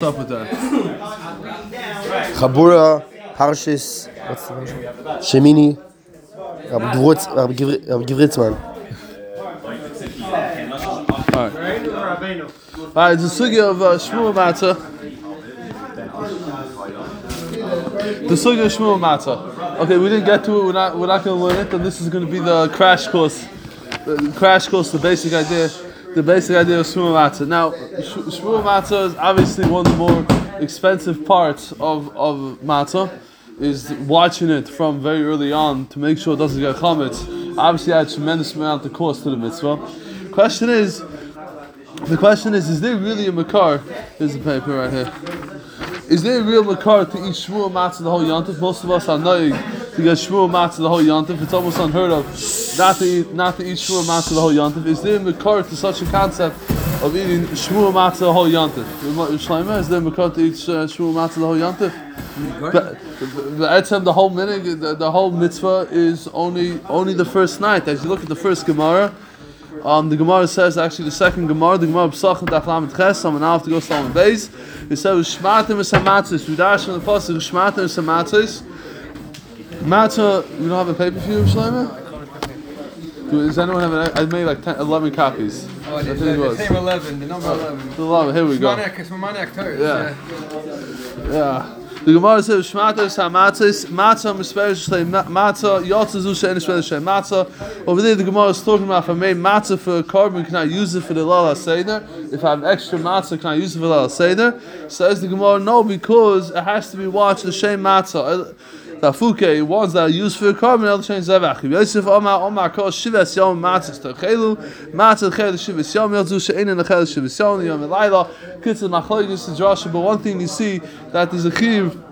What's up with that? Chabura, Harshis, what's the name? Shemini, Rabbi Gewritz, Rabbi Gewri- Rabbi Gewirtzman. All right, the sugya of uh, Shmura Matzah. The sugya of Shmura Matzah. Okay, we didn't get to it. We're not. We're not going to learn it. And this is going to be the crash course. The crash course. The basic idea. The basic idea of Shmura Matzah. Now, Sh- Shmura Matzah is obviously one of the more expensive parts of of Matzah. Is watching it from very early on to make sure it doesn't get chametz. Obviously, adds tremendous amount of cost to the mitzvah. Question is, the question is, is there really a makar? Here's the paper right here. Is there a real makar to eat shmura matzah the whole yontif? Most of us are knowing to get shmura matzah the whole yontif. It's almost unheard of not to eat not to eat shmura matzah the whole yontif. Is there a makar to such a concept of eating shmura matzah the whole yontif? Shlomo, is there a makar to eat uh, shmura matzah the whole yontif? But- The whole minute, the, the whole mitzvah is only only the first night. As you look at the first Gemara, um, the Gemara says actually the second Gemara, the Gemara Pesach and Daflam Ches, I'm now have to go Solomon Beis. It says Shmatim is Hamatzis. We dash on the pasuk Shmatim is Hamatzis. Matzah, we don't have a paper for you, Shlomo? Do- Does anyone have an? I made like 10, 11 copies. Oh, I the, think it was. same 11, the number 11. 11, here we go. It's Torres. Yeah. Yeah. The Gemara says, "Shmata is hamatzis, matzah misperish shlei matzah yotza zu shein misperish shlei matzah." Over there, the Gemara is talking about if I made matzah for a carbon, can I use it for the lala seder? If I have extra matzah, can I use it for the lala seder? Says the Gemara, no, because it has to be watched the same matzah. The ones that are used for carbon, other chains zevach. Yosef Omar Omar kol shivas yom matzah tochelu matzah chel shivas yom yotzu shein and chel shivas yom yom elayla. Kitzur machlokes drasha. But one thing you see that there's a chiv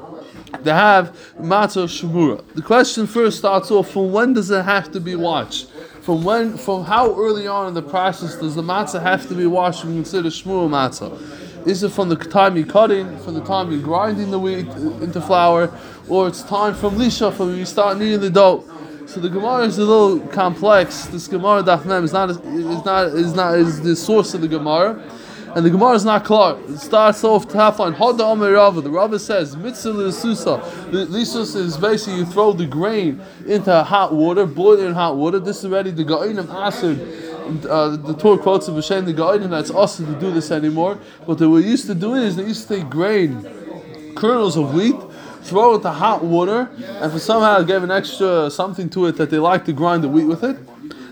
they have matzah shmura. The question first starts off from when does it have to be watched? From when, from how early on in the process does the matzah have to be washed and considered shmura matzah? Is it from the time you're cutting, from the time you're grinding the wheat into flour, or it's time from lisha, from when you start kneading the dough? So the Gemara is a little complex. This Gemara Daf Mem is not is not is not is the source of the Gemara. And the Gemara is not clear. It starts off to have line. Hoda Omer Rava. The Rava says mitzvah l'susa. The lisus is basically you throw the grain into hot water, boil it in hot water. This is already the ga'inim acid. Uh, the Torah quotes of Hashem the ga'inim that's awesome to do this anymore. But they were used to do it is they used to take grain, kernels of wheat, throw it into hot water, and for somehow give an extra something to it that they like to grind the wheat with it.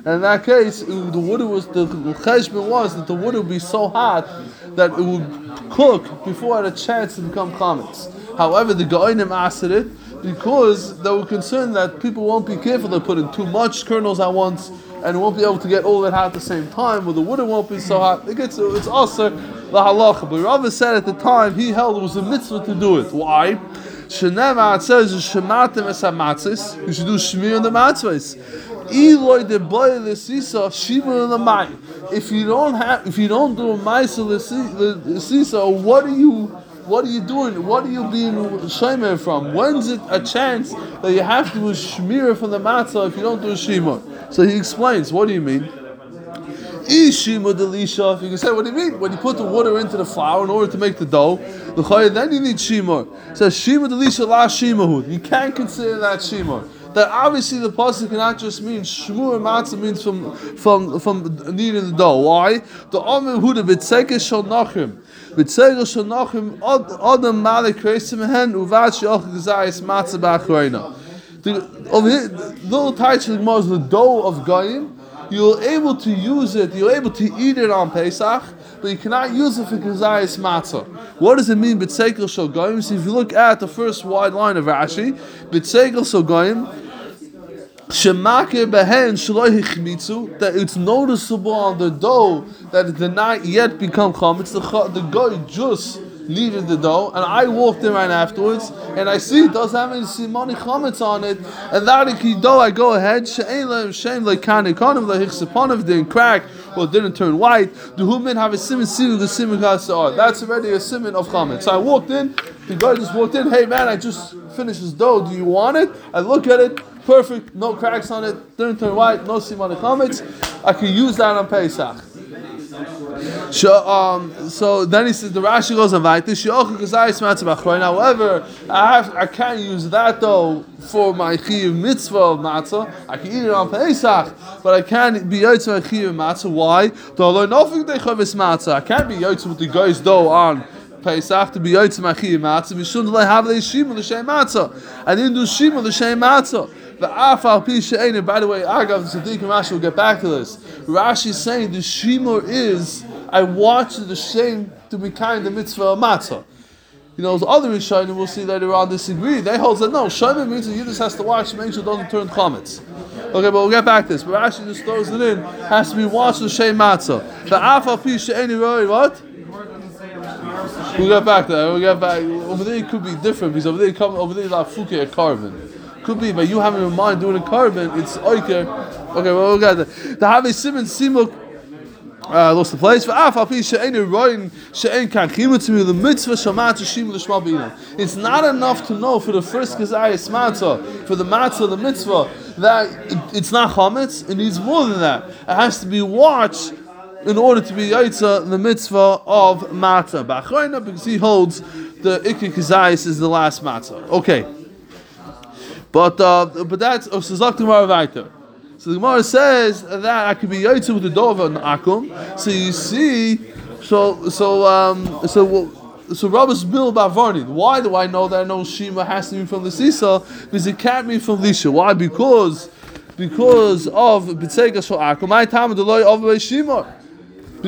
And in that case, the water was the cheshbon was that the water would be so hot that it would cook before it had a chance to become chametz. However, the goinim asked it because they were concerned that people won't be careful to put in too much kernels at once and won't be able to get all that hot at the same time, or the water won't be so hot. It gets it's also the halacha. But Rava said at the time he held it was a mitzvah to do it. Why? Shenema it says shematim. You should do shmir on the matzvahs. If you don't have, if you don't do a ma'isa sisa, what are you? What are you doing? What are you being shemer from? When's it a chance that you have to do a shmir from the matzah if you don't do a shimon? So he explains. What do you mean? Ishima delisha. You can say, what do you mean? When you put the water into the flour in order to make the dough, then you need shimor. Says shima delisha la shimahud. You can't consider that shimor. That obviously the pasuk cannot just mean shmur matzah means from from from kneading the dough. Why? The amim huda b'tzekes shal nachim. B'tzekes shal nachim adam malik kreisim hen uvat she'och gzayis matzah ba'achreina. Over here, the little title is the dough of goyim you're able to use it, you're able to eat it on Pesach, but you cannot use it for Kazayas Matzah. What does it mean, B'tsekel Shogoyim? So if you look at the first wide line of Rashi, B'tsekel Shogoyim, that it's noticeable on the dough that it did not yet become chametz. The, cha- the guy just kneaded the dough, and I walked in right afterwards, and I see it does have any simoni chametz on it, and that dough I go ahead she'ein lehem shem lekane konim lehichseponim didn't crack or didn't turn white. The human have a simon sivu the simon. That's already a simon of chametz. So I walked in, the guy just walked in. Hey man, I just finished this dough. Do you want it? I look at it. Perfect, no cracks on it, didn't turn white, no simon chametz. I can use that on Pesach. Sh- um, so then he says the Rashi goes on like this. However, I have I can't use that though for my chiyuv mitzvah of matzah. I can eat it on Pesach, but I can't be yotze my chiyuv matzah. Why? Though I can't be yotze with the guys dough on. Pesach to be yotze my chiyuv matzah. Let have the shima l'shem matzah. I didn't do shima l'shem matzah. The afal pi she'ein. By the way, Agav Sadiq and Rashi will get back to this. Rashi is saying the shimur is I watch the shame to be kind the mitzvah of matzah. You know, the other Rishonim we'll see later on disagree. They hold that no, Shema means that you just has to watch to make sure it doesn't turn chametz. Okay, but we'll get back to this. But Rashi just throws it in. Has to be watched the shem matzah. The afal pi she'ein roi what? We'll get back that. We'll get back. Over there it could be different because over there come over there like fuke a carbon. Could be, but you having in mind doing a carbon, it's oiker. Okay, well get there. The have a simon simuk uh, lost the place. It's not enough to know for the first kazayas matzah, for the matzah, the mitzvah, that it, it's not chametz. It needs more than that. It has to be watched in order to be yaitza the mitzvah of matzah. Ba'achroina because he holds the ikki kazayas is the last matzah. Okay, but uh, but that's oh, so the Gemara says that I could be yaitza with the dova and akum. So you see, so so um so. Well, so Rabbi's Bill Bavarni. Why do I know that no Shima has to be from the Sisa? Because it can't be from Lisha. Why? Because because of B'tzegas for Akum. My time of the Lord of Shima.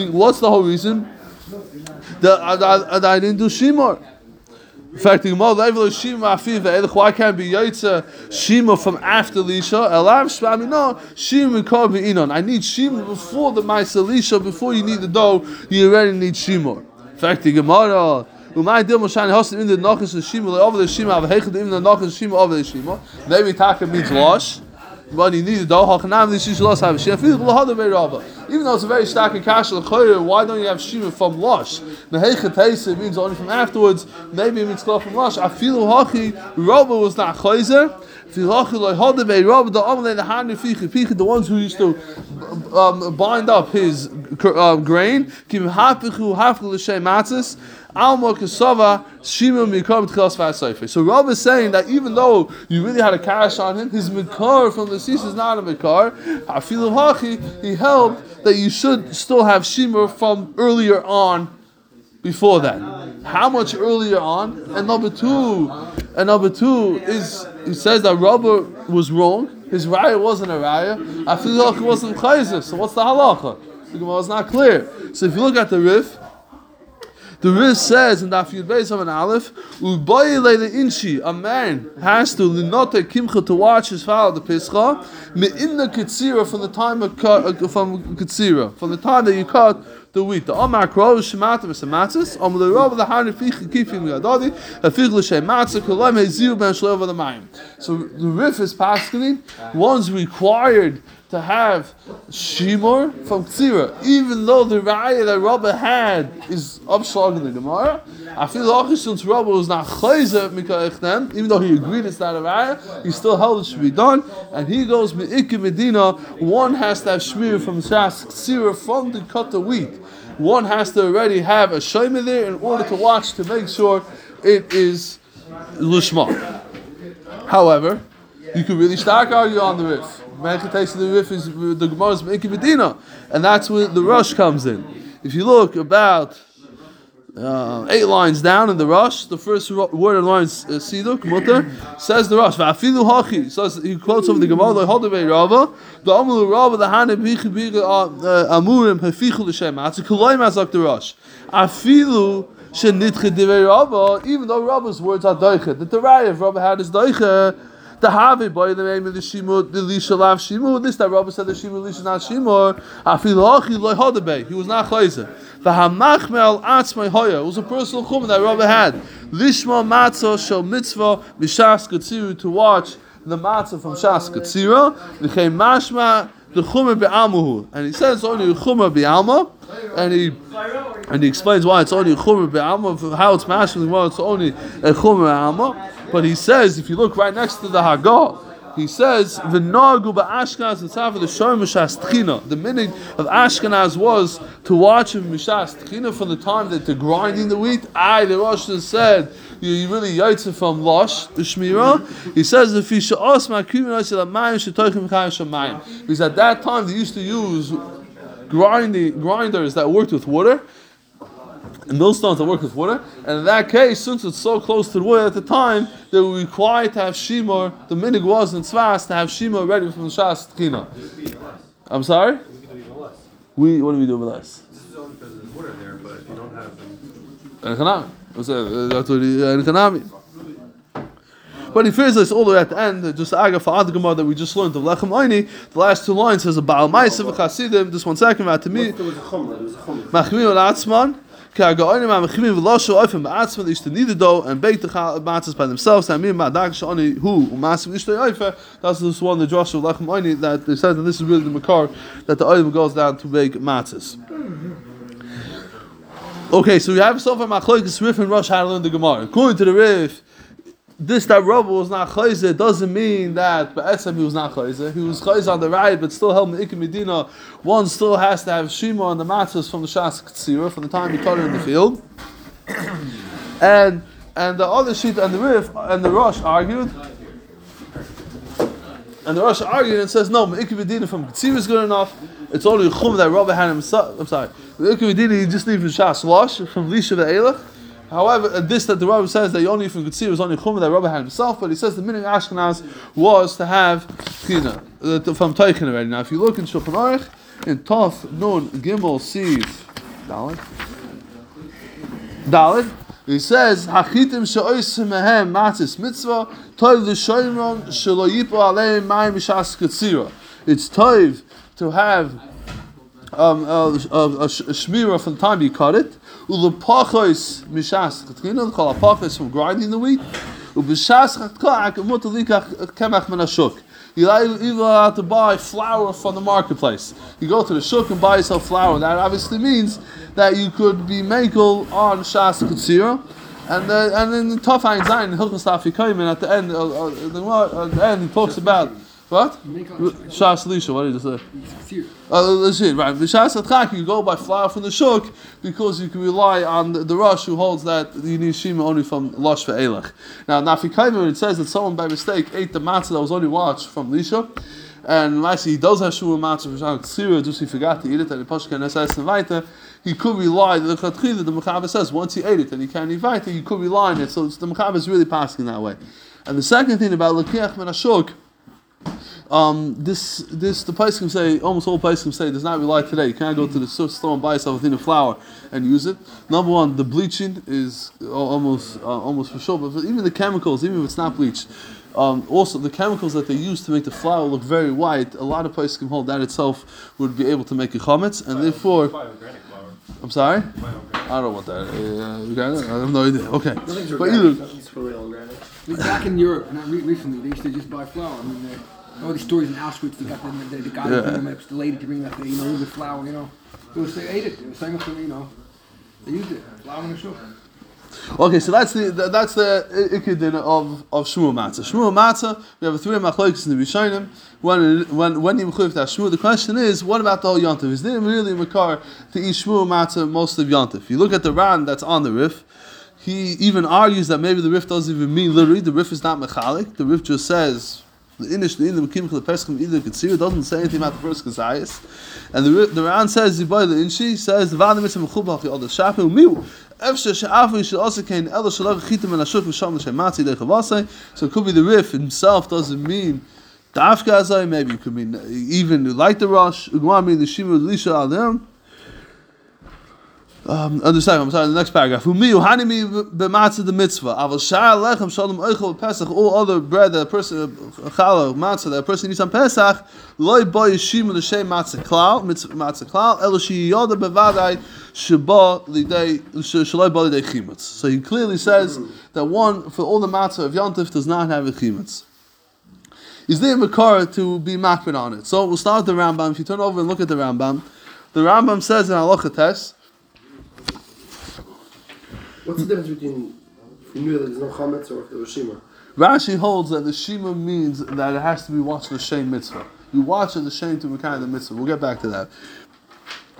What's the whole reason? That I, I, I didn't do Shimor. In fact, the Gemara level Shima Afiv. Why can't be Yaitza Shima from after Lisha? Elav Shvami no Shima Kol Inon. I need Shima before the Maisa Lisha. Before you need the dough, you already need Shimor. In fact, the Gemara. Umay dil moshan hosim in the nachas shima over the shima hechad in the nachas shima over the shima. Maybe taka means losh. But you need the dough. Hachanam this is losh have shima. Feel b'lahada beirava. Even though it's a very stark and kasha l'choyer, why don't you have shima from hechad teisa means only from afterwards. Maybe it means cloth from. I feel hachi. Rabba was not chayzer. The ones who used to um, bind up his um, grain, Alma Kasava Shima Mikar. So Rav is saying that even though you really had a cash on him, his Mikar from the cease is not a Mikar. Afilu Hachi, he held that you should still have Shima from earlier on before that. How much earlier on? And number two, and number two is he says that Rabba was wrong. His raya wasn't a raya. I feel like it wasn't chayzer. So what's the halacha? The Gemara is not clear. So if you look at the Rif, the Riz says in Daf Yud Beis of an Aleph, "Ubayile the inchi." A man has to linote kimcha to watch his father the pischa me'inna kitzira from the time of cut, uh, from kitzira from the time that you cut the wheat. The Omar Krov Shemata v'Samatzis Om the Rav the Hani Fich Kifim Gadadi Hafich L'Shem Matzah Kolem Heziu Ben Shlev the Mayim. So the Rif is paskening. One's required to have shimor from tzira, even though the raya that Rabba had is upshlag in the Gemara. I feel since Rabba was not chayzer mikayichdem, even though he agreed it's not a raya, he still held it should be done, and he goes me'ikki medina. One has to have shmir from shas tzira from the cut the wheat. One has to already have a shayma there in order to watch to make sure it is lishma. However, you could really start argue on the riff. Mechates the riff is the Gemara's Meiki Medina, and that's where the rush comes in. If you look about uh, eight lines down in the rush, the first word in line uh, Siduk, Mutter, says the rush, Va'afilu Hachi, says, he quotes over the Gemara, the Hodavei Rava, the Amulu Rava, the Hane Bichi Bichi Amurim, Hefichu L'Shem, Atzu Kuloim Azak the rush. Afilu even though Rava's words are Doiche, the Raya of Rava had is Doiche, the Havi boy the name of the Shimur, the Lisha Lav. This that Rabbi said the Shimur Lisha not Shimur. Loy hodebe. He was not chayzer. The Hamachmel Atzmei Hoya. It was a personal chum that Rabbi had. Lishma Matzah Shel Mitzvah Mishas Katziru to watch the matzah from Shas Katzira. V'chem Mashma the Chumer be'amuhu, and he says only Chumer be'alma, and he and he explains why it's only Chumer be'alma, how it's masculine, why it's only a Chumer be'alma. But he says, if you look right next to the Hagah, He says, "V'nogu ba'Ashkenaz v'tzav the shoyim mishas tchina." The meaning of Ashkenaz was to watch him mishas tchina from the time that they're grinding the wheat. I, the Rosh said, you, really yaitze from losh the shmira. He says, "If you sha'os ma'kivin oisel amayim shetoichim chayim shamayim." Because at that time they used to use grinding grinders that worked with water and millstones that work with water. And in that case, since it's so close to the wood at the time, they were required to have shimor. The minig was in tzvas to have shimor ready from the shas tchina. I'm sorry. We what do we do with less? En Hanami. What's that? Uh, That's what he- en Hanami. But he fears this all the way at the end, just aga for other Gemara that we just learned of Lechem Oini. The last two lines says a Baal Ma'aser v'Chasidim. Just one second, to me. There was a chum, there was a chum. Machmir Atzman. Kagaonim Machmir v'Losho Oifim Ba'atzman. They used to knead the dough and bake the matzahs by themselves. Amir Ma'adag Shani Hu U'Masim Ishtay Oifer. That's this one the Joshua Lechem Oini that they said that this is really the makar that the oil goes down to bake matzahs. Okay, so we have so far Machlokes Rif and to learn the Gemara. According to the Rif, this that Rabbi was not chayze doesn't mean that Be'etzem he was not chayze. He was chayze on the right, but still held Me'ikim Medina. One still has to have Shima on the matzahs from the Shas Ktsira, from the time he cut it in the field. and and the other sheet and the Rif and the Rosh argued. And the Rosh argued and says, no, Me'ikim Medina from Ktsira is good enough. It's only Chum that Rabbi had himself. I'm sorry. Me'ikim Medina, you just need from Shas Losh, from Lisha Ve'elach. However, this that the Rabbi says that you only from Kutzir was only Chumah that Rabbi had himself, but he says the meaning of Ashkenaz was to have China from Teichen already. Now, if you look in Shulchan Aruch, in Tov Nun Gimel Siv Dalet, Dalet, he says Hachitim she'oisim mehem matzis mitzvah toiv l'shoimron shelo yipo aleim mayim mishas Kutzira. It's toiv to have um, uh, uh, a, sh- a shmira from the time you cut it. Ulepachos mishas chetchina, call apachos from grinding the wheat. Ubishas chetkak mutalikach kemach menashuk. Not even allowed to buy flour from the marketplace. You go to the shuk and buy yourself flour. That obviously means that you could be makel on shas kutzira. And uh, and then the tough Ein Zayin in Hilchos Daf Yikayim, at the end, uh, uh, the, at the end he talks about what? Shas Lisha. What did he say? Uh, let's see, right. B'shas atchak, you go by flour from the shuk because you can rely on the, the Rosh who holds that you need shima only from Losh for Elach. Now, Nafikaimer, it says that someone by mistake ate the matzah that was only washed from Lisha. And actually, he does have shua matzah for Shang Tzira, just he forgot to eat it, and the Pashka Nesas and Vaita. He could rely, the Chatchila, the Mechaber says, once he ate it and he can't eat Vaita, he could rely on it. So the Mechaber is really passing that way. And the second thing about Lekiach Menashuk, um, this this the place can say almost all places can say does not rely today. You can't go to the store and buy yourself a thing of flour and use it. Number one, the bleaching is almost uh, almost for sure, but for even the chemicals, even if it's not bleached, um, also the chemicals that they use to make the flour look very white, a lot of places can hold that itself would be able to make a chametz, and therefore. I'm sorry. I don't want that. Uh, you got it? I have no idea. Okay, but either. nothing's for real organic. Back in Europe, not recently, they used to just buy flour. I mean, uh, all these stories in Auschwitz, they got the, the, the guy Yeah. bring them, the lady to bring that, you know, little flour, you know. It was, they ate it. It was same thing, you know. They used it. Flour in the. Okay, so that's the the- that's the ikkedin of of shmua matzah. Shmua matzah. We have a three machlokes in the Rishonim. When when when you that shmua, the question is, what about the whole yontif? Is there really makar to eat shmua matzah most of yontif? You look at the Ran that's on the Rif. He even argues that maybe the Rif doesn't even mean literally. The Rif is not mechalik. The Rif just says. The Inish, the Indim, Kim, the Pesachim, either Katsir doesn't say anything about the first Kazayas. And the the Ran says, Zibai the Inshi says, the Vadim Mitzvah Mechubach, the other Shapu, Miu. Efshe she'afu shel also kain elo shalach chitim and ashuk v'sham l'shem matzi dechavasei. So it could be the Rif himself doesn't mean dafka azay. Maybe it could mean even like the Rosh. Ugma mean the Shimur Lisha Alim. Um, understand? I'm sorry. The next paragraph. Mitzvah. All other bread that a person challah matzah that a person eats on Pesach. So he clearly says that one for all the matzah of Yantif does not have a chimutz. Is there a makar to be makbid on it? So we'll start with the Rambam. If you turn over and look at the Rambam, the Rambam says in Halacha Tes. What's the difference between if we knew that there's no chametz or if there was shima? Rashi holds that the Shema means that it has to be watched the Shem mitzvah. You watch the Shem to Mekai the mitzvah. We'll get back to that.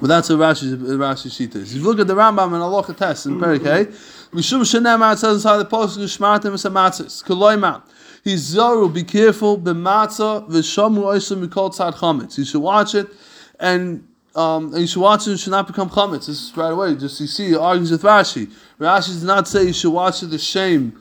But that's what Rashi Rashi Shita is. If you look at the Rambam and Allah test in Perik A, Mishum it says inside the post Shmartim Samatzis. Koloima. He's Zoru, be careful, b'matzah, v'shamu oisim mikol tzad chametz. You should watch it, and um, and you should watch it, it should not become chametz. This is right away. Just you see, argues with Rashi. Rashi does not say you should watch it the shame,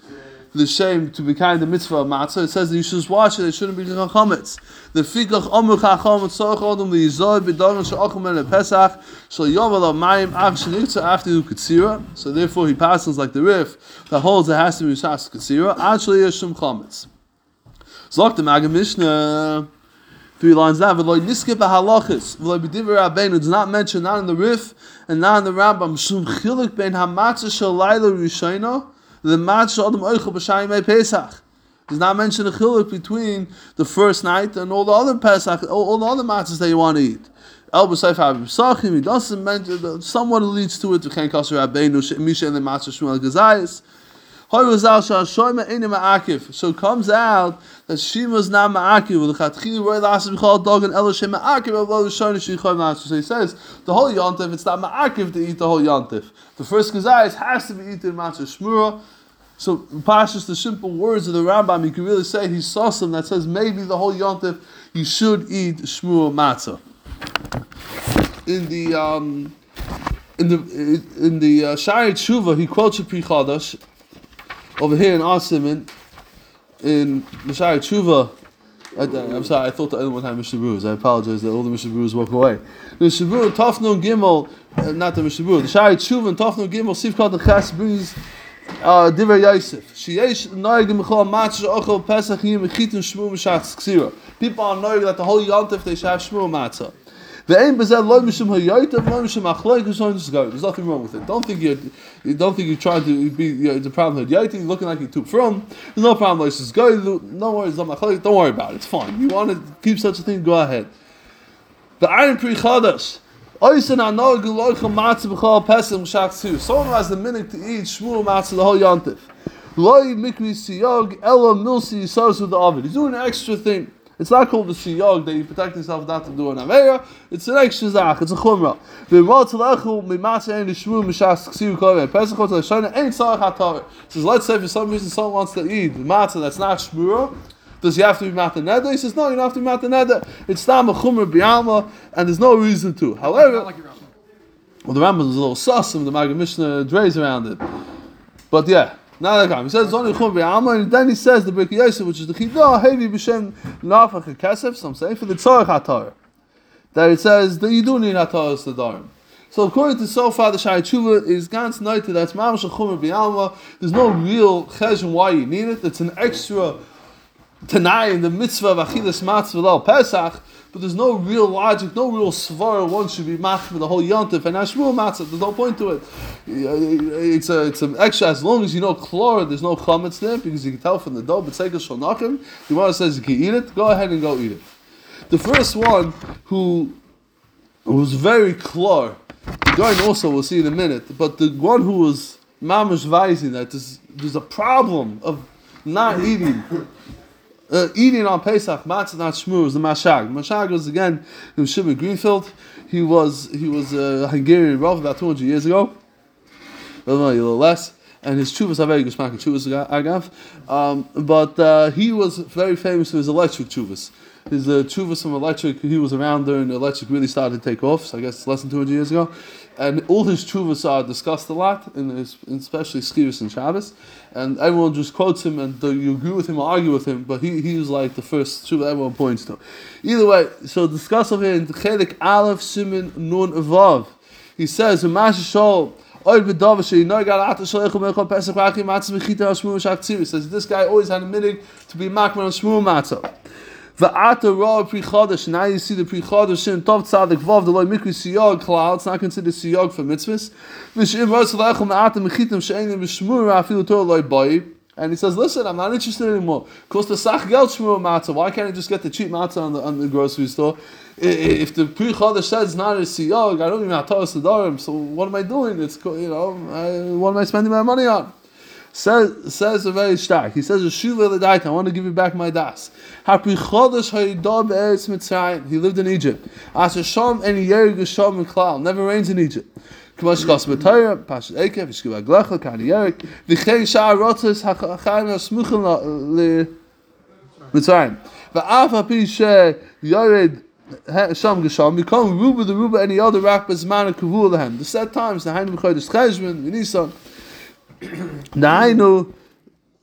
the shame to be kind of mitzvah of matzah. It says that you should watch it, it shouldn't become chametz. The fikach omer chacham the yizoy b'doron she'ochum el pesach shal yovel mayim ach shenikta after you katsira. So therefore he passes like the Rif that holds it has to be shas katsira. Actually, yeshum chametz. Zok the Maggid Mishnah. Three lines down. V'loy niskip halachis. V'loy b'diver Rabbeinu. Does not mention not in the Rif and not in the Rambam. Shum chilik ben hamatzah shel laila rishayna. The matzah adam oichel b'shayim Pesach. Does not mention a chilik between the first night and all the other Pesach, all, all the other matzahs that you want to eat. El b'seif ha'b'sachim. He doesn't mention. Somewhat leads to it. Ken kasher Rabbeinu. Misha and the matzah shmuel gazayis. So it comes out that Shima's not ma'akiv. So he says the whole yontif. It's not ma'akiv to eat the whole yontif. The first kazayis has to be eaten matzah shmura. So Pashas, the simple words of the Rambam, you can really say he saw some that says maybe the whole yontif you should eat shmura matzah. In the um, in the in the uh, Shari Tshuva, he quotes a Pri Chadash over here in Asim in Mashari Tshuva. I'm sorry, I thought the other one had Mishnah I apologize that all the Brewers walk away. The Mishnah Berurah, Tafnun Gimel, uh, not the Mishnah Berurah, the Shari Tshuva and Tafnun Gimel, Sivkat the Chas brings uh, Diver Yosef. Sheyesh Noig Michal Matzah Ochel Pesach Yim Mechitim Shmu Mishach Ksira. People are knowing that the whole Yontif they should have Shmu Matzah. There's nothing wrong with it. Don't think you're, you don't think you're trying to be you know, the problem. You're looking like you took from. There's no problem. Just go. No worries. Don't worry about it. It's fine. You want to keep such a thing? Go ahead. The iron chadash. Someone has the minute to eat shmur matzah the whole yontif. He's doing an extra thing. It's not called the siyog that you protect yourself not to do an aveira. It's an extra zach. It's a chumrah. The mal talaiku, the matzah and the shmuru, misha saksiyu kore. Pesachot leshana, any zakh hataver. He says let's say for some reason someone wants to eat the matzah that's not shmura. Does he have to be mataneda? He says no, you don't have to be mataneda. It's not a chumrah bialma, and there's no reason to. However, well, the Rambam is a little sus, and the Maggid Mishnah drays around it. But yeah. Not like He says only chum v'alma, and then he says the Birkei Yosef, which is the chidah heavy b'shem nafach kesef. Some say for the tzorich hatar, that it says that you do need hatar the darim. So according to so far, the Shai Tshuva is ganz noted that's mamash chum v'alma. There's no real cheshon why you need it. It's an extra tanai in the mitzvah of achilas matzvah pesach but there's no real logic, no real svar. One should be mach for the whole yontif and ashmul matzah. There's no point to it. It's a it's an extra as long as you know chlor. There's no chametz there because you can tell from the dough. But sekel shalnachim. The one says you can eat it. Go ahead and go eat it. The first one who was very chlor. The guy also we'll see in a minute. But the one who was mamish vaizing that there's, there's a problem of not eating uh, eating on Pesach matzah not shmur was the Mashag. Mashag was again in Shimon Greenfield. He was he was a Hungarian Rav about 200 years ago, a little less. And his chuvas are very good smoking chuvas agav. Um, but uh, he was very famous for his electric chuvas. His uh, chuvas from electric, he was around during electric really started to take off, so I guess less than 200 years ago. And all his chuvas are discussed a lot, in his, especially Skiris and Shabbos. And everyone just quotes him, and you agree with him or argue with him, but he, he was like the first tshuva everyone points to. Either way, so discuss over here in Chelik Aleph Simon Nun Evav. He says, Umash Shol, says this guy always had a minute to be makman on shmur matzah. Va'ata ra pri chodesh. Now you see the pri chodesh in tov tzadik vav the loy mikri siyog klal. It's not considered siyog for mitzvahs. Mechitim she'enim v'shmur afilu tor loy boy. And he says, listen, I'm not interested anymore. Cost the sach geld shmur matzah. Why can't I just get the cheap matzah on the, on the grocery store? If the pre chodesh says not a siyog, I don't even have to darim. So what am I doing? It's you know, I, what am I spending my money on? Says, says a very stark. He says, "Shuva l'daita." I want to give you back my das. He lived in Egypt. And and. Never rains in Egypt. Sham Gesham, Yikom Ruba the Ruba any other rock Bezman Kavul Lehem. The set times, the Hainu V'Nisan, Nainu,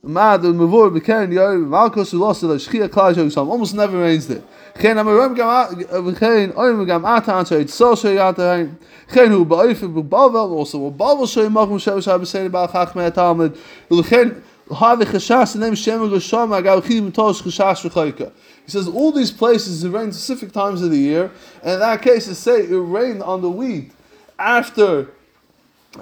Mad Mavur B'Keren Yored, Malkos Ulosa, Shchia Klal Sham, almost never rains there. geen am rum gam geen uh, oim gam atan so it so ja te geen hoe beif bebal also wo bal so mag mo so so besene ba gach met ham met geen have gesas nem shem go sham ga khim tos gesas vergeuken He says all these places it rains specific times of the year, and in that case, it say it rained on the wheat after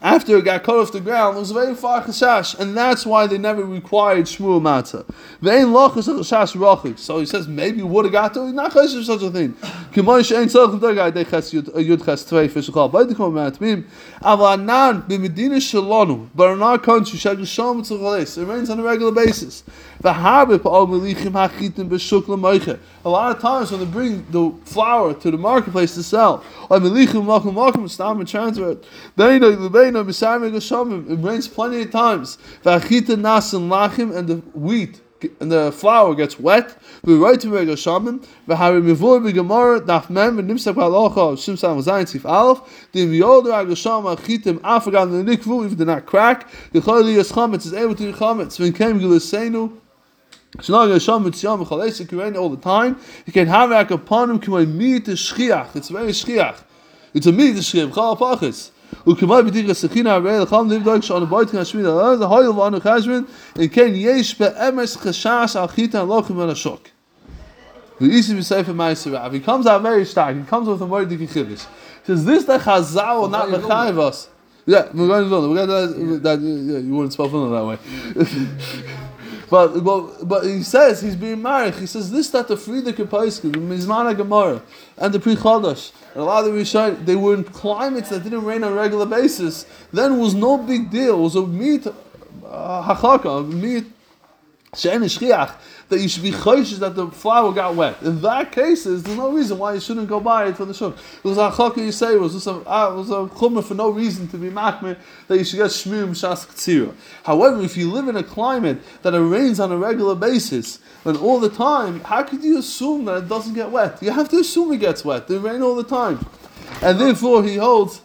after it got cut off the ground, it was very far chashash, and that's why they never required shmura matzah. Vein lochus chashash rochik. So he says maybe would have got to. He's not chashash such a thing. Kimon shein tzolch v'dagay de ches yud uh, ches tvei fishachal. Beide kom matmim. Aval anan b'medina shalonu. But in our country, shag l'shom tzolchales. It rains on a regular basis. V'harbe pa'ol melichim hachitim b'shuk l'moiche. A lot of times when they bring the flour to the marketplace to sell, or melichim lakum lakum stam and transfer it. They know lebeina misarme goshamim. It rains plenty of times. V'achita nas and lachim and the wheat and the flour gets wet. We write to Rega Shaman, V'hari mivur b'gemara, daf mem, v'nimsak halacha, shim sam zayin tzif alef, dim yod Rega Shaman, chitim afagan l'nikvu, if they not crack, the choli yas chametz is able to be chametz, v'in kem gilisenu, all the time. You can have like upon him k'may meat shchiach. It's very shchiach. It's a meat shchiach. Chal pachis. וכמאי בדיק הסכינה הרי לכם ליב דויק שעון בויתן השמיד עליו זה הויל ואנו חשבין אם כן יש באמס חשש על חיטה הלוכים מן השוק. ואיסי בספר מייסר He comes out very stark. He comes with a very dicky chiddush. He says, this the chazal will not mechayiv us. Yeah, we're going to Vilna. We're going to that, that yeah, you wouldn't spell Vilna that way. But, but but he says he's being married. He says this that the Friedrich Paiskin, the Mizmana Gemara, and the Pri Chodesh, and a lot of the Rishon, they were in climates that didn't rain on a regular basis. Then was no big deal. It was a meat uh, hachaka, meat she'en that you should be choishes that the flour got wet. In that case, there's no reason why you shouldn't go buy it for the shuk. It was a chaka you say, it was just a, uh, was a for no reason to be machmir that you should get shmir mshas ktsira. However, if you live in a climate that it rains on a regular basis, and all the time, how could you assume that it doesn't get wet? You have to assume it gets wet. They rain all the time. And therefore he holds.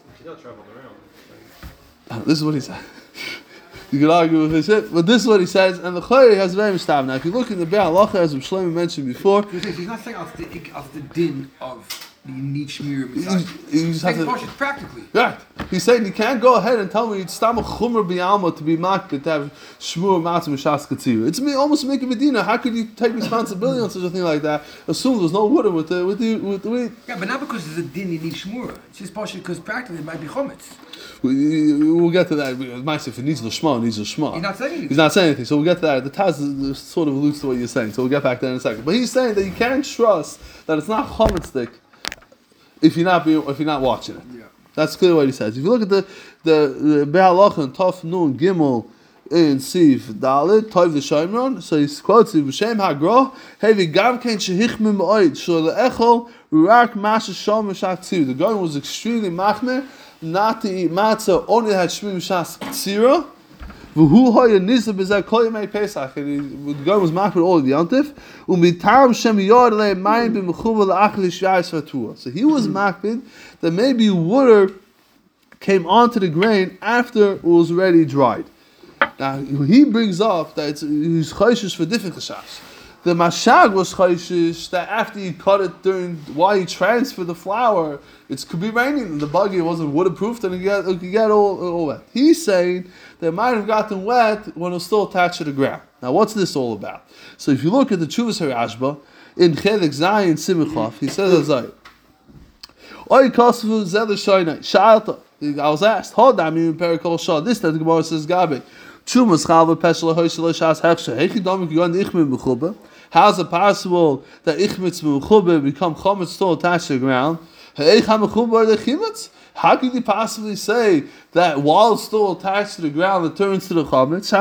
This is what he said. You could argue with his hip, but this is what he says, and the Chayri has very mistab. Now, if you look in the Biur Halacha, as Shlomo mentioned before, he's not saying of the, of the din of you need shmir you mitzvah. just, you just have to. Pashut practically. Right. He's saying you can't go ahead and tell me it's tam a chumr b'yalma to be makbet to have shmur matzah mishas katzir. It's me almost making medina. How could you take responsibility on such a thing like that? Assume there's no water with the with the with the. Yeah, but not because there's a din you need shmura. It's just partially because practically it might be chometz. We, we'll get to that. Mice, if it needs l'shma, it needs l'shma. He's not saying anything. He's not saying anything. So we'll get to that. The Taz sort of alludes to what you're saying. So we'll get back to there in a second. But he's saying that you can't trust that it's not chometz if you're not being, if you're not watching it. Yeah. That's clearly what he says. If you look at the the, the Be'alach and Tov Nun Gimel in Siv Dalit Tov the Shomron, so he quotes it B'Shem Hagro Hevi Gav Kein Shehichmim Oid Shul Echol Rak Masha Shom Mishak Tzir. The guy was extremely machmer not to eat matzah only had Shmim Mishak Tzira. He- was. So he was machmer that maybe water came onto the grain after it was already dried. Now he brings up that it's, he's chayshish for different chashash. The mashag was chayshish that after he cut it during while he transferred the flour, it could be raining and the buggy wasn't waterproof and it get it could get all, all wet. He's saying that it might have gotten wet when it was still attached to the ground. Now what's this all about? So if you look at the Chuvas Harashba in Chelik Zayin Simichov, he says as I. Oy. I was asked, "Hold on, in Perikol Shah." This that the Gemara says, "Gabe." Chumas chalva peshel hoysel shas hechshe. Hechi domik yon ichmin b'chuba. How's it possible that ichmitz b'chuba become chometz still attached to the ground? How could you possibly say that while it's still attached to the ground, it turns to the chametz?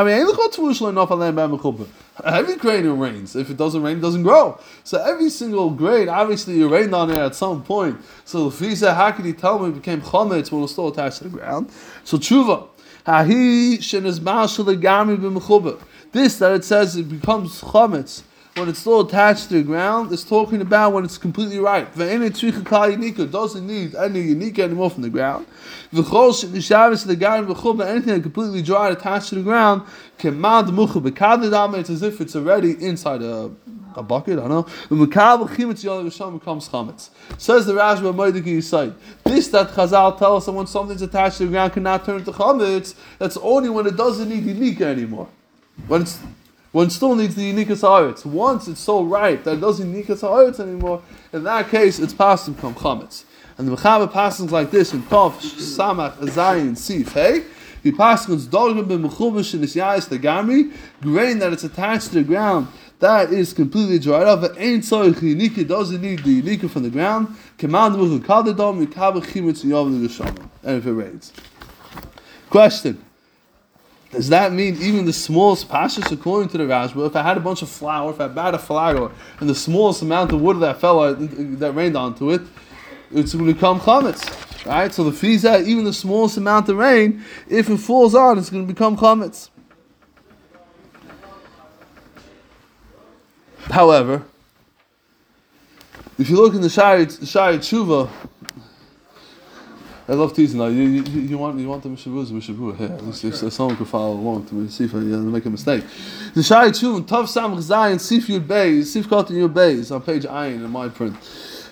Every grain rains. If it doesn't rain, it doesn't grow. So every single grain, obviously, it rained on it at some point. So the he said, how could he tell me it became chametz when it's still attached to the ground? So tshuva. This that it says it becomes chametz when it's still attached to the ground it's talking about when it's completely ripe. It doesn't need any unique anymore from the ground. The garden anything completely dry attached to the ground, it's as if it's already inside a, a bucket, I don't know. becomes chametz. Says the Rashba Moediki site. This that Chazal tells us that when something's attached to the ground cannot turn to chametz, that's only when it doesn't need unique anymore. When it's one still needs the unique haaretz. Once it's so ripe that it doesn't need haaretz anymore, in that case it's passed become chametz. And the mechaber passes like this in Tov, Samach, Azayin, Sif, hey? He passes Dorgim ben Mechubash in Isyayis the Gamri, grain that it's attached to the ground, that is completely dried up. Ain't so it doesn't need the unique from the ground. Command Mukhul Kadadom, Yikaber Chimitz, Yov, and if it rains. Question. Does that mean even the smallest pashas, according to the Rashba, if I had a bunch of flour, if I bought a flour, and the smallest amount of wood that fell uh, that rained onto it, it's going to become chametz, right? So the fiza, even the smallest amount of rain, if it falls on, it's going to become chametz. However, if you look in the Shari, Shari Tshuva, I love teasing now. You, you, you want you want the mishavuz mishavu here. Least if someone could follow along to see if I make a mistake. The Shai Chuvin Tav Sam Zayin Sif Yud Beis Sif Kot Yud Beis on page Ayin in my print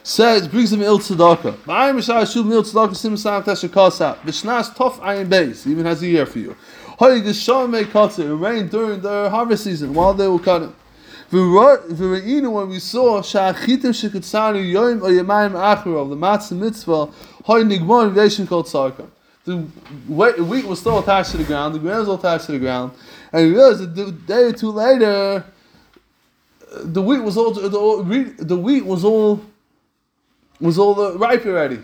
says brings him il tzedakah. Ma'ayim Shai Chuvin il tzedakah sim sam tesha kasa. B'shnas Tov Ayin Beis even has a year for you. Hoy Geshon Mei Kotze it rained during the harvest season while they were cutting. When we saw Shachitim Shekutzanu Yoim or Yemayim of the Matzah Mitzvah Hoy Nigmor Invasion called Sarkam. The wheat was still attached to the ground, the grain was attached to the ground, and we realized that a day or two later, the wheat was all the, the wheat was all was all the ripe already.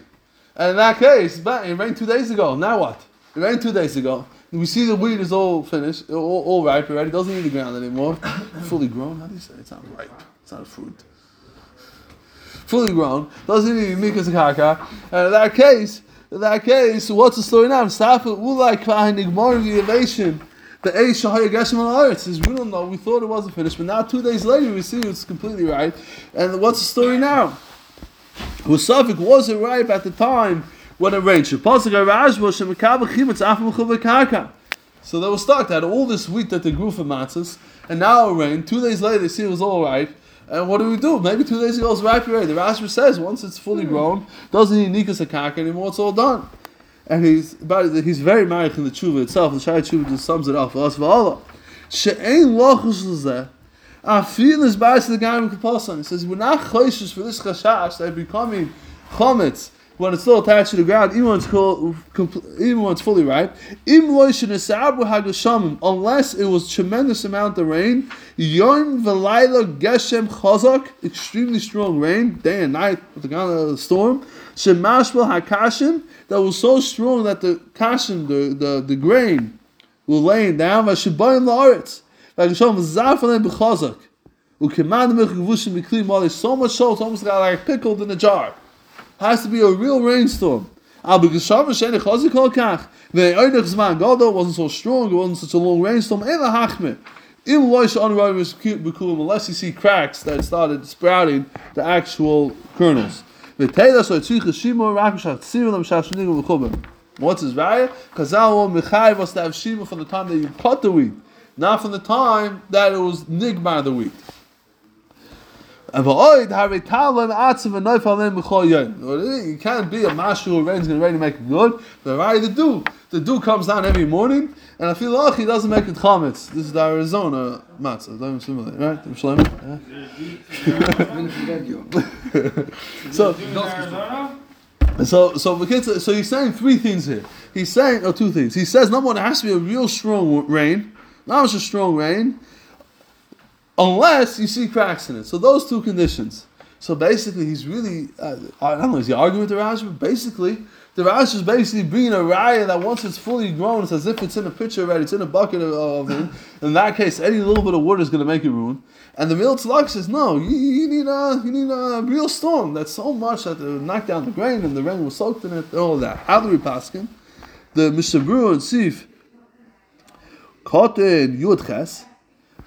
And in that case, but it rained two days ago. Now what? It rained two days ago. We see the wheat is all finished, all, all ripe already. It doesn't need the ground anymore. Fully grown. How do you say? It's not ripe. It's not a fruit fully grown, doesn't need mikas kaka. And in that case, in that case, what's the story now? Safa ulai kahin igmar the elation. The Eish Shahaya Geshem al says, we don't know, we thought it wasn't finished, but now two days later we see it's completely right. And what's the story now? Husafik was it ripe at the time when it rained? So they were stuck. They had all this wheat that they grew for matzahs, and now it rained. Two days later, they see it was all ripe. And what do we do? Maybe two days ago it was ripe already. The Rashi says once it's fully hmm. grown, doesn't need nikas akaka anymore. It's all done. And he's about he's very married in the tshuva itself. The shayat tshuva just sums it up for us. V'ala she'ein lochus l'zeh. Afil is bias to the guy Kapasan. He says we're not choishes for this chashash that becoming chometz when it's still attached to the ground, even when it's, called, even when it's fully ripe, unless it was tremendous amount of rain, yom v'layla geshem chazak, extremely strong rain, day and night with the kind of the storm, shemashbel hakashim, that was so strong that the kashim, the, the, the grain, were laying down, v'shibayim la'aretz, v'geshem zafalem b'chazak, so much so, it's almost like pickled in a jar has to be a real rainstorm. Zman gadol wasn't so strong, it wasn't such a long rainstorm. Unless you see cracks that started sprouting the actual kernels. What's his raya? Kazal Michai was to have shima from the time that you cut the wheat, not from the time that it was nigmar the wheat. You can't be a mashu who rain's going to rain to make it good. But right, the dew, the dew comes down every morning, and I feel like he doesn't make it chametz. This is the Arizona matzah. Don't similar, right? Yeah. so. So, so, so he's saying three things here. He's saying, or two things. He says, number one, it has to be a real strong rain, not just a strong rain, unless you see cracks in it. So those two conditions. So basically, he's really, uh, I don't know, is he arguing with the Rashi? But basically, the Rash is basically bringing a raya that once it's fully grown, it's as if it's in a pitcher already, it's in a bucket of, of it. In that case, any little bit of water is going to make it ruin. And the Milt Tzlak says, no, you, you need a you need a real storm. That's so much that it would knock down the grain and the rain was soaked in it, and all that. How do we him The Mishnah Berurah and Sif, Koten Yudches,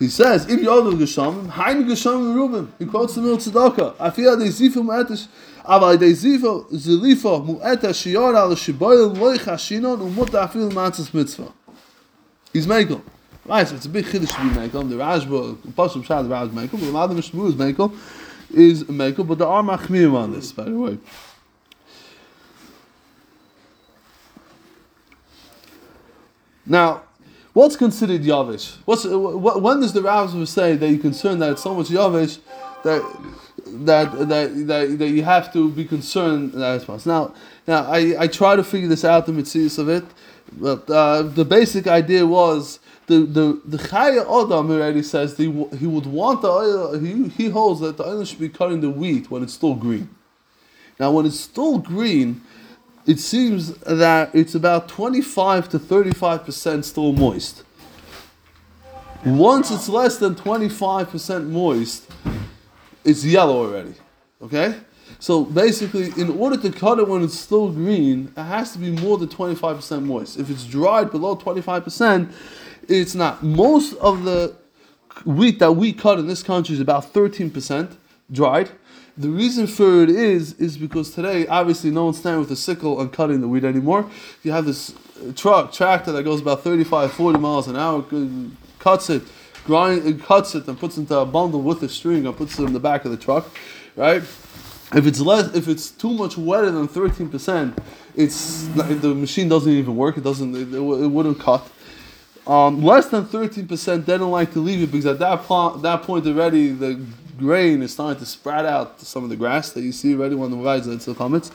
he says, "If Yodel Geshamim, Hein Geshamim Rubim." He quotes the Mil Tzedakah. Afia de Zifu Mu'etish, Aval de Zifu Zilifa Mu'eta Shior Al Shiboyel Loy Chashinon Umut Afil Matzes Mitzvah. He's Mekel. Right, so it's a big chiddush to be Mekel. The Rashba, Pasuk Shad, Rashba Mekel, but the Madam Mishmu is Mekel, is Mekel, but there are Machmirim on this, by the way. Now, what's considered yavish? What's wh- when does the rabbis say that you're concerned that it's so much yavish that that that that, that you have to be concerned that possible? Now, now I, I try to figure this out the mitzvahs of it, but uh, the basic idea was the the the Chaya Adam already says the, he would want the oil. He he holds that the oil should be cutting the wheat when it's still green. Now, when it's still green, it seems that it's about 25 to 35% still moist. Once it's less than 25% moist, it's yellow already. Okay? So basically, in order to cut it when it's still green, it has to be more than 25% moist. If it's dried below 25%, it's not. Most of the wheat that we cut in this country is about 13% dried. The reason for it is is because today, obviously, no one's standing with a sickle and cutting the wheat anymore. You have this uh, truck tractor that goes about 35, 40 miles an hour, cuts it, grind, cuts it, and puts it into a bundle with a string and puts it in the back of the truck, right? If it's less, if it's too much wetter than 13 percent, it's the machine doesn't even work. It doesn't. It, it, it wouldn't cut. Um, less than 13%, they don't like to leave it because at that, po- that point already the grain is starting to sprout out some of the grass that you see already when the rise that still comments.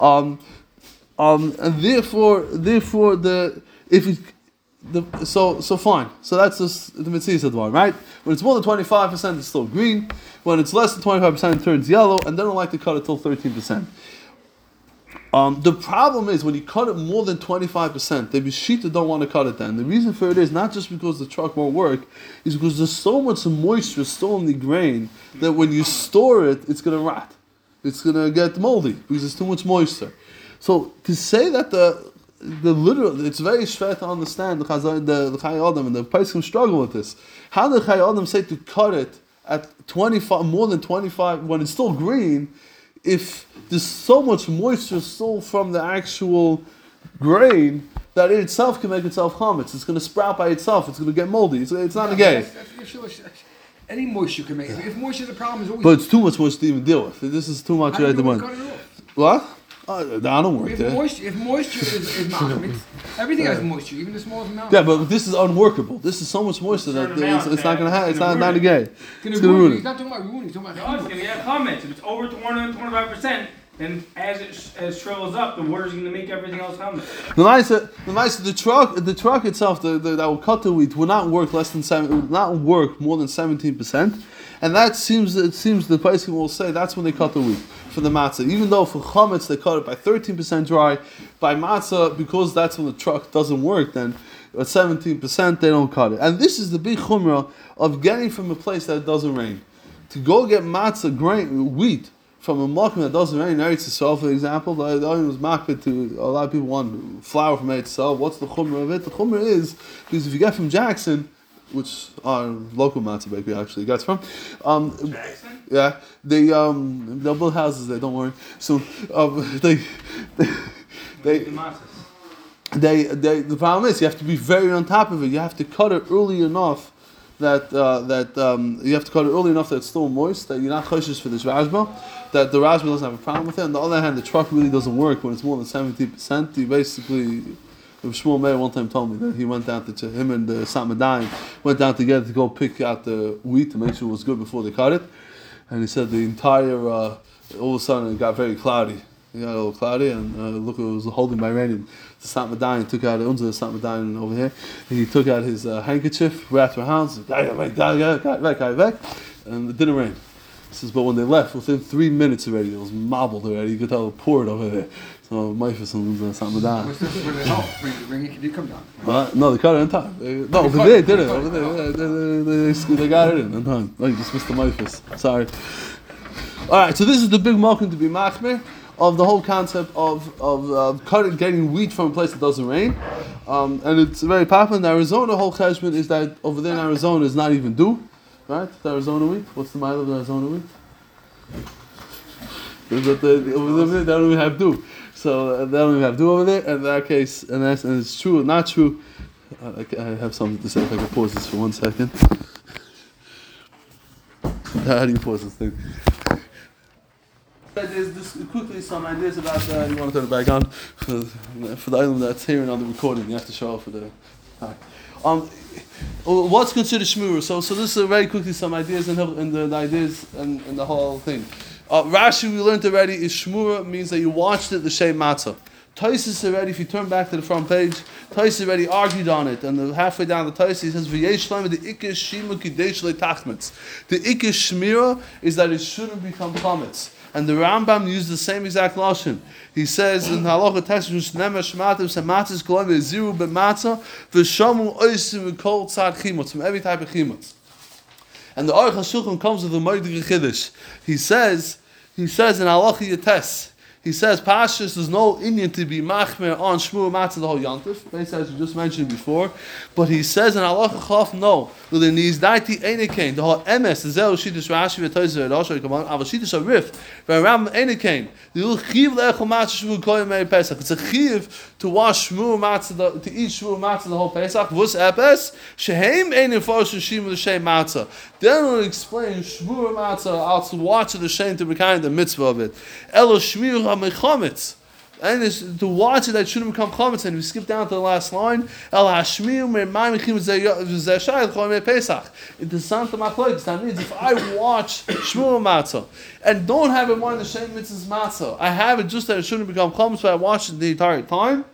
Um, um, and therefore, therefore the if it, the so so fine. So that's just the mitzvah one, right? When it's more than twenty five percent, it's still green. When it's less than twenty five percent, it turns yellow, and they don't like to cut it till thirteen percent. Um, the problem is when you cut it more than 25%, the Bishita don't want to cut it then. The reason for it is not just because the truck won't work, is because there's so much moisture still in the grain that when you store it, it's going to rot. It's going to get moldy because there's too much moisture. So to say that the the literal, it's very schwer to understand the Chazal, the, the Adam and the Paiskim struggle with this. How did Chai Adam say to cut it at 25, more than 25, when it's still green, if there's so much moisture still from the actual grain that it itself can make itself chametz. It's going to sprout by itself. It's going to get moldy. It's, it's not a gay. Any moisture can make it. If moisture is a problem, it's always. But it's too much moisture to even deal with. This is too much How do you right at the moment. Cut it off. What? Uh, I don't work If there. moisture, if moisture is, is machmitz, everything has moisture, even the smallest amount. Yeah, but this is unworkable. This is so much moisture that Certain it's, amount, it's not going to yeah, have. It's it's not gonna not a ruin. It's gonna It's going to ruin. ruin He's not talking about ruining. He's talking about. No, it's gonna get comments. If it's over 25 percent. then as it sh- as shrivels up, the water's gonna make everything else comment. The nice, the nice, the truck, the truck itself, the, the, that will cut the wheat, will not work less than seven. It will not work more than seventeen percent, and that seems it seems the person will say that's when they cut the wheat for the matzah. Even though for chametz they cut it by thirteen percent dry, by matzah because that's when the truck doesn't work. Then at seventeen percent they don't cut it, and this is the big chumrah of getting from a place that doesn't rain to go get matzah grain wheat from a makom that doesn't rain, Eretz Yisrael, for example, the the was market to a lot of people want flour from Eretz Yisrael. What's the chumrah of it? The chumrah is because if you get from Jackson, which our local matzah bakery actually gets from, um, Jackson? yeah, they um they'll build houses there. Don't worry. So um, they they. they The they, they the problem is you have to be very on top of it. You have to cut it early enough that uh, that um, you have to cut it early enough that it's still moist that you're not cautious for this Rashba. That the Rashba doesn't have a problem with it. On the other hand, the truck really doesn't work when it's more than seventy percent. You basically. Shmuel Meir one time told me that he went down to him and the Samadine went down together to go pick out the wheat to make sure it was good before they cut it, and he said the entire uh, all of a sudden it got very cloudy. It got a little cloudy, and uh, look, it was holding by rain. And the Medallion took out unser Saint Medallion over here. He took out his uh, handkerchief, wrapped around, and it didn't rain. He says, but when they left, within three minutes already, it was mobbled already. You could tell it poured over there. So Maifus and uh, something down. What's this for the help? Bring, bring it, did come down. No, they cut it in time. They, no, over there, they did it. Over there, they, they, they, they got it in in time. Oh, you just missed the Maifus. Sorry. All right, so this is the big malkin to be machmir of the whole concept of of uh, cutting, getting wheat from a place that doesn't rain, um, and it's very popular in Arizona. The whole cheshbon is that over there in Arizona is not even due, right? The Arizona wheat. What's the mile of the Arizona wheat? Is that the, over there they don't even have dew, so then we have dew over there. In that case, and that's and it's true, not true. I, I have something to say. If I can pause this for one second. How do you pause this thing? There's this, quickly some ideas about uh, you want to turn it back on for, for the item that's hearing on the recording. You have to show off for the. Um, what's considered shmura? So, so this is very quickly some ideas and in the, the ideas and, and the whole thing. Uh, Rashi we learned already is shmura means that you watched it the same matzah. Taisis already, if you turn back to the front page, Taisis already argued on it, and the, halfway down the Taisis he says, "V'yesh the ikkish shima kidesh le'tachmetz." The ikkish shmira is that it shouldn't become chametz. And the Rambam used the same exact lashon. He says in Halacha text, "Shnemer shmatim sematzis kolam ziru b'matzah v'shamu oisim v'kol tzad chimutz from every type of chimutz." And the Aruch HaShulchan comes with the Moedik Chiddush. He says, he says in Halacha Yates, he says Pashas there's no Indian to be machmer on Shmura Matzah the whole Yontif, basically as we just mentioned before. But he says in Halacha Chaf no, that in these daiti enikein the whole MS the Zeu Shiddush Rashi v'Toizer Rosh come on, Aval Shiddush Arif v'Ram enikein the Yul Chiv le'echol Matzah Shmuel Koyim Mei Pesach. It's a chiv to wash Shmura Matzah the to eat Shmura Matzah the whole Pesach. Vus Epes shehem einin fosh Shim l'shem Matzah. Then we'll explain Shmura Matzah to watch the shame to be kind of the mitzvah of it. Elo Shmuel HaMechametz. And it's, to watch it that shouldn't become chametz. And we skip down to the last line. El hashmir me'mayim chim zeshayel chol pesach. It is Santa Machlokes. That means if I watch Shmura matzah and don't have one of the same mitzvahs matzah, I have it just that it shouldn't become chametz, but I watch it the entire time.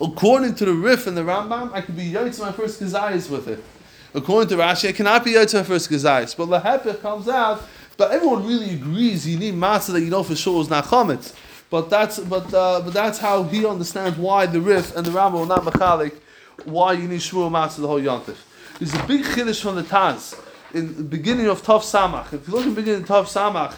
According to the Rif and the Rambam, I could be yotz my first gazayas with it. According to Rashi, I cannot be yotz my first gazayas. But lahepech comes out. But everyone really agrees you need matzah that you know for sure is not chametz. But that's but uh, but that's how he understands why the Rif and the Rambam are not machalik why you need shmura matzah the whole yontif. There's a big chiddush from the Taz in the beginning of Tov Samach. If you look at the beginning of Tov Samach,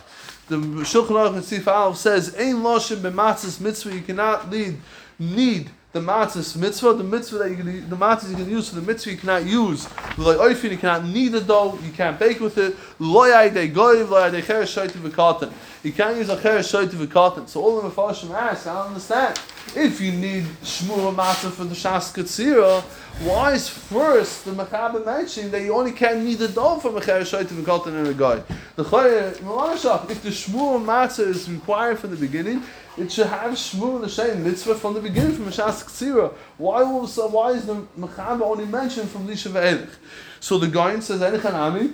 the Shulchan Aruch and Sif Aleph says, "Ein loshim b'matzahs mitzvah." You cannot lead need the matzahs mitzvah, the mitzvah that you can, the matzahs you can use for the mitzvah you cannot use. Like oifin, you cannot knead the dough, you can't bake with it. Loyai de goyiv, loyai de cheresh shoytiv v'katan. You can't use a cheresh shoytiv v'katan. So all the mefashim ask, I don't understand. If you need shmur matzah for the shas katsira, why is first the mechaber mentioning that you only can knead the dough from a cheresh shoytiv v'katan and a goy? The choyer, if the shmur matzah is required from the beginning, it should have Shmuel the same mitzvah from the beginning, from Mishas Ktsira. Why was why is the Mechaber only mentioned from Lisha Ve'elech? So the Goyin says, Enichanami,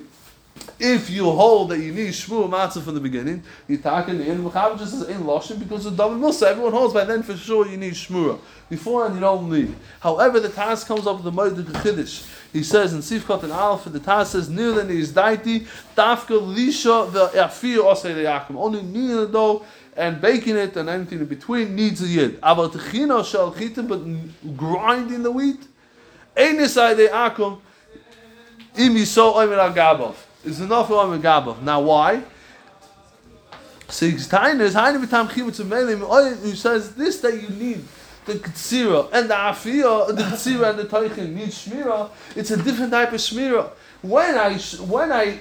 if you hold that you need Shmura Matzah from the beginning, you talk in the end, Mechaber just says, in Loshin, because of double Milsa, everyone holds by then for sure you need Shmuel. Before and you don't need. However, the Taz comes up with the Moedik Chiddush. He says in Sifkot and Alpha, the Taz says, Near than is daiti, Dafka Lisha Ve'afir Osei Yakum. Only near the dough and baking it and anything in between needs a yid. About but grinding the wheat. Is enough for oimer gabov. Now why? Six is hainu b'tam chivutz melim, who says this that you need the ktsira and the afia, the ktsira and the toichin need shmira. It's a different type of shmira. When I when I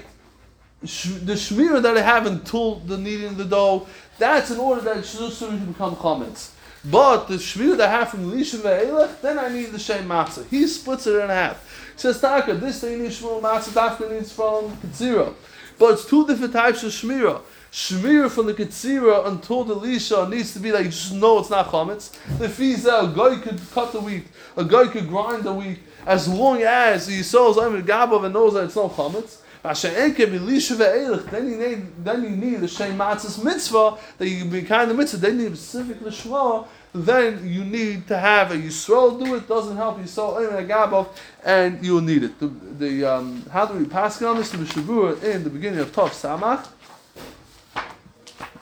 the shmira that I have until the kneading the dough, that's in order that it should become chametz. But the shmir that I have from the Lisha Ve'elech, then I need the Shem Matzah. He splits it in half. He says, Taka, this thing needs Shmura Matzah, Dafka needs from Ketzira. But it's two different types of Shmira. Shmir from the Ketzira until the Lisha needs to be like, just know it's not chametz. The Fizel, a guy could cut the wheat, a guy could grind the wheat, as long as he sells Amir Gabav and knows that it's not chametz. Then you need, then you need the Shem Matzah's mitzvah that you be kind of mitzvah. Then you need specific lishma. Then you need to have a Yisrael do it. Doesn't help Yisrael and Gabov, and you'll need it. The, the um, how do we pass it on this? To the Mishavur in the beginning of Tov Samach.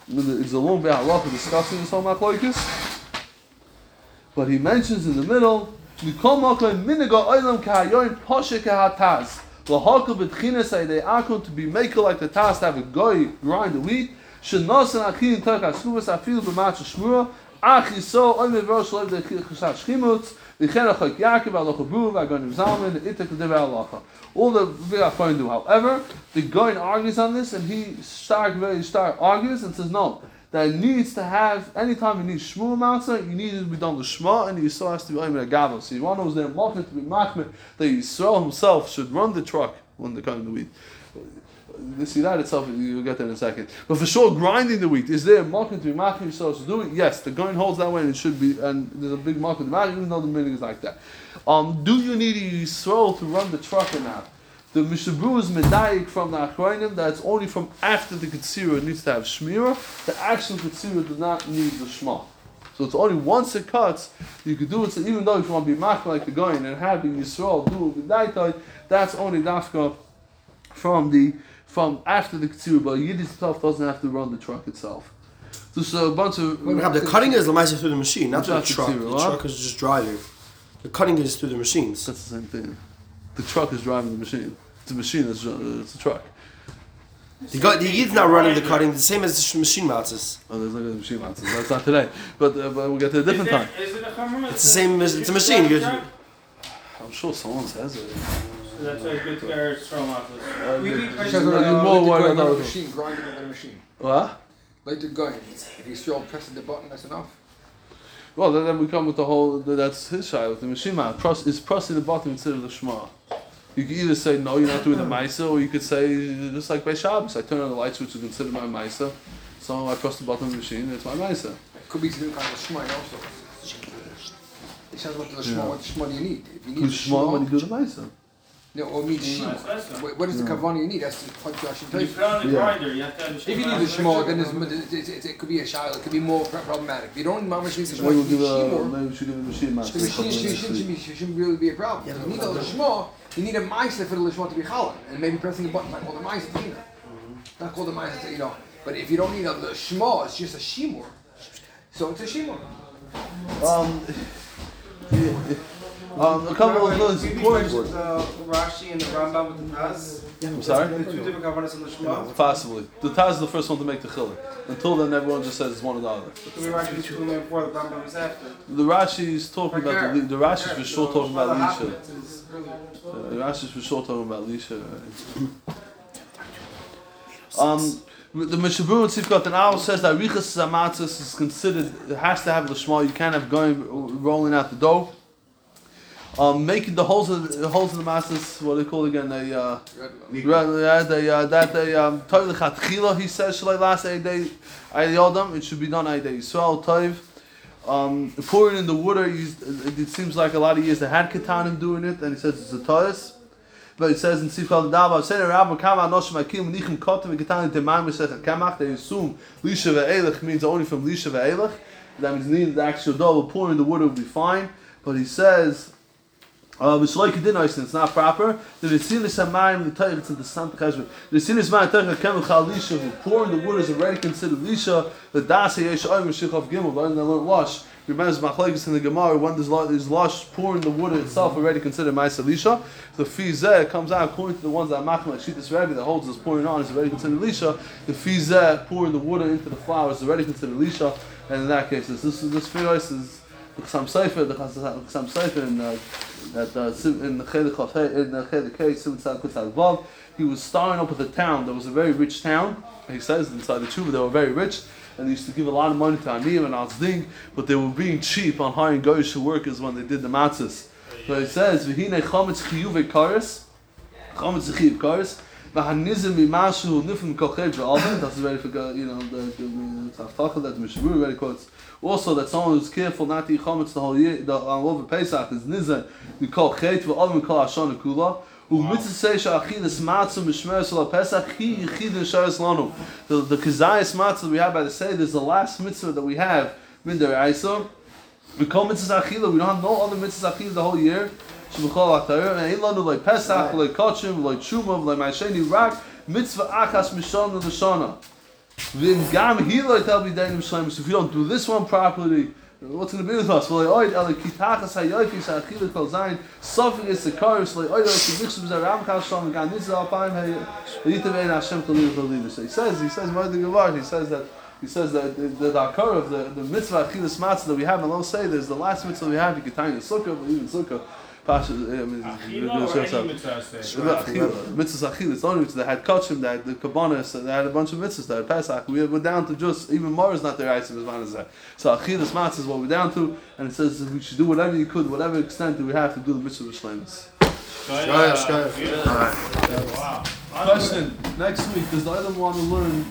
It's a long bit halacha discussing this whole machlokes. But he mentions in the middle, oilam kahayoin poshe kahataz. To be maker like the taz to have a goy grind the wheat. Shenosan achin tak askuvas afil b'matcha shmura. Ach yiso oim evro shlev de chashat shchimutz. V'chen achok Yaakov alocha bru v'agonim zalman itek l'divrei halacha. All the Achronim do. However, the Gaon argues on this, and he stark very stark argues and says no. That needs to have anytime you need shmura matzah, you need it to be done the shma, and yisrael has to be oimed agavo. So you want those there mocking to be machmir that Yisrael himself should run the truck when they're cutting the wheat. See that itself, you'll get that in a second. But for sure, grinding the wheat, is there mocking to be machmir Yisrael to do it? Yes, the Gaon holds that way, and it should be, and there's a big market to machmir, even though the meaning is like that. Um, do you need a Yisrael to run the truck or not? The Mishabru is medayik from the Achronim that's only from after the Ketzira it needs to have Shmira. The actual Ketzira does not need the Shema. So it's only once it cuts, you could do it. So even though if you want to be mach like the Gaon and having Yisrael do it that's only dafka from the from after the Ketzira. But Yiddish itself doesn't have to run the truck itself. So, so a bunch of The cutting is lemaisa through the machine, not through the truck. zero, The truck is just driving. The cutting is through the machines. That's the same thing. The truck is driving the machine. It's a machine. It's, uh, it's a truck. The, guy, the Yid's not running the cutting, the same as the machine matzahs. Oh, there's not a machine answer. That's not today. But, uh, but we'll get to a different is time. there, Is it a chumrah? It's the same as- it's a machine, you- I'm sure someone says it. So that's why good to go throw them off. Uh, We the- need It places says, No, you're let more the going about on a the- machine, grinding on a machine. What? Like the Gaon. If you still pressing the button, that's enough. Well, then, then we come with the whole. That's his side with the machine man. Pros, is pressing the bottom instead of the shema. You can either say no, you're not doing the maisa, or you could say just like by Shabbos, I turn on the light switch to consider my maisa. So I press the button of the machine, it's my maisa. It could be some kind of shema also. It says what the shema, what shema do you need? If you need Who's the shema when you do the maisa? No, or need shema. What- What is the kavanah you need? That's the point you actually When you put on the Yeah. grinder, you have to If you need understand the shema, then it's, it's, it's, it could be a child. It could be more pro- problematic. If you don't mamash need the shema, Maybe you we'll need give a, shema. maybe we should give a machine master. The machine shouldn't, shouldn't, really be a problem. you need a lishma, you need a meister for the lishma to be challah, and maybe pressing the button might call the meister, you know. Not call the meister, you know. But if you don't need a lishma, it's just a shimur. So it's a shimur. Um, yeah, um, a couple of things Maybe important. with uh, Rashi and the Rambam with the Taz. I'm sorry? The two different kavanas in the Shema. Possibly. The Taz is the first one to make the chiluk. Until then, everyone just says it's one or the other. Can we Rashi the two before the Rambam is after? The Rashi is talking about the, the Rashi is for sure talking about Lisha. Is. Uh, The Rashi is for sure talking about Lisha. Um, the Mishabur and Sifkat and Al says that Richas Zamatzis is considered, it has to have the Shema, you can't have going rolling out the dough. Um, making the holes of the holes in the masses, what do they call again? They uh, Right, yeah, they, uh, that they um, toiv lechatchila. He says shalai last day ayodam. It should be done day Yisrael toiv. Um, pouring in the water. It, it seems like a lot of years they had ketanim doing it, and he says it's a tois. But it says in Sifal Dava, "Say Rabbi Kama Anoshim Akim Nichim Kotim Ketanim Temam Mesech Kamach." They assume Lisha ve'elech means only from Lisha ve'elech. That means needing the actual dough. Pouring in the water will be fine. But he says. Uh, which like it didn't it's not proper. The Ritzin is Samayim, the it's in the Santa Cheshbon. The Ritzin is Samayim, Taych, Kemel Chal Lisha, who pouring the water is already considered Lisha. The Das Yesh Oim, of Gimel, learn the learn Lush. Remembers Machlekes in the Gemara, when there's there's Lush pouring the water itself already considered Maisa Lisha. The Fizeh comes out according to the ones that Machma, Shittis Rebbe, that holds this pouring on is already considered Lisha. The Fizeh pouring the water into the flowers is already considered Lisha. And in that case, this, this, this is the Chasam Sofer, the Chasam Sofer, and uh, that uh, in the Chelik of in the Chelik K, Sim Tzad Kutzad Vav, he was starting up with a town that was a very rich town. He says inside the Tshuva they were very rich, and they used to give a lot of money to Aniyim and Azding, but they were being cheap on hiring Goyish workers when they did the matzahs. So he says, "V'hinei chametz chiyuv karis, chametz chiyuv karis." V'hanizim mimashu nifim kochev ve'alvin. That's very for you know the the the that the Mishabur already quotes. Also, that someone who's careful not to eat chametz the whole year, the on over Pesach is nizah. We call chet ve'alvin kol hashana kula. U'mitzvah seisha achilas matzah mishmer sol pesach hi yichid sharis lanu. The the kazayas matzah we have by the Seder is the last mitzvah that we have. Min deraisa. We call mitzvahs achila. We don't have no other mitzvahs achila the whole year. Shemachol atayir. And ain't lanu like Pesach, like Kachim, like Truma, like Ma'asheni Rak. Mitzvah achas mishana l'shana. Shleimus. If you don't do this one properly, what's going to be with us? The the So he says he says what the he says that he says that the, the of the, the mitzvah achilas matzah that we have, and I'll say there's the last mitzvah we have, you can tie in the sukkah, but even sukkah, Pasha, I mean, Achila or any mitzvah say? mitzvahs achil. It's only mitzvahs that had kachim, that had the kabbanis, that had a bunch of mitzvahs that had Pesach. We we're down to just even more is not their item as man as that. So achilas matzah is what we're down to, and it says we should do whatever you could, whatever extent that we have to do the mitzvah of shlemus. Shkaya, shkaya. Wow. Question next week: Does the item want to learn?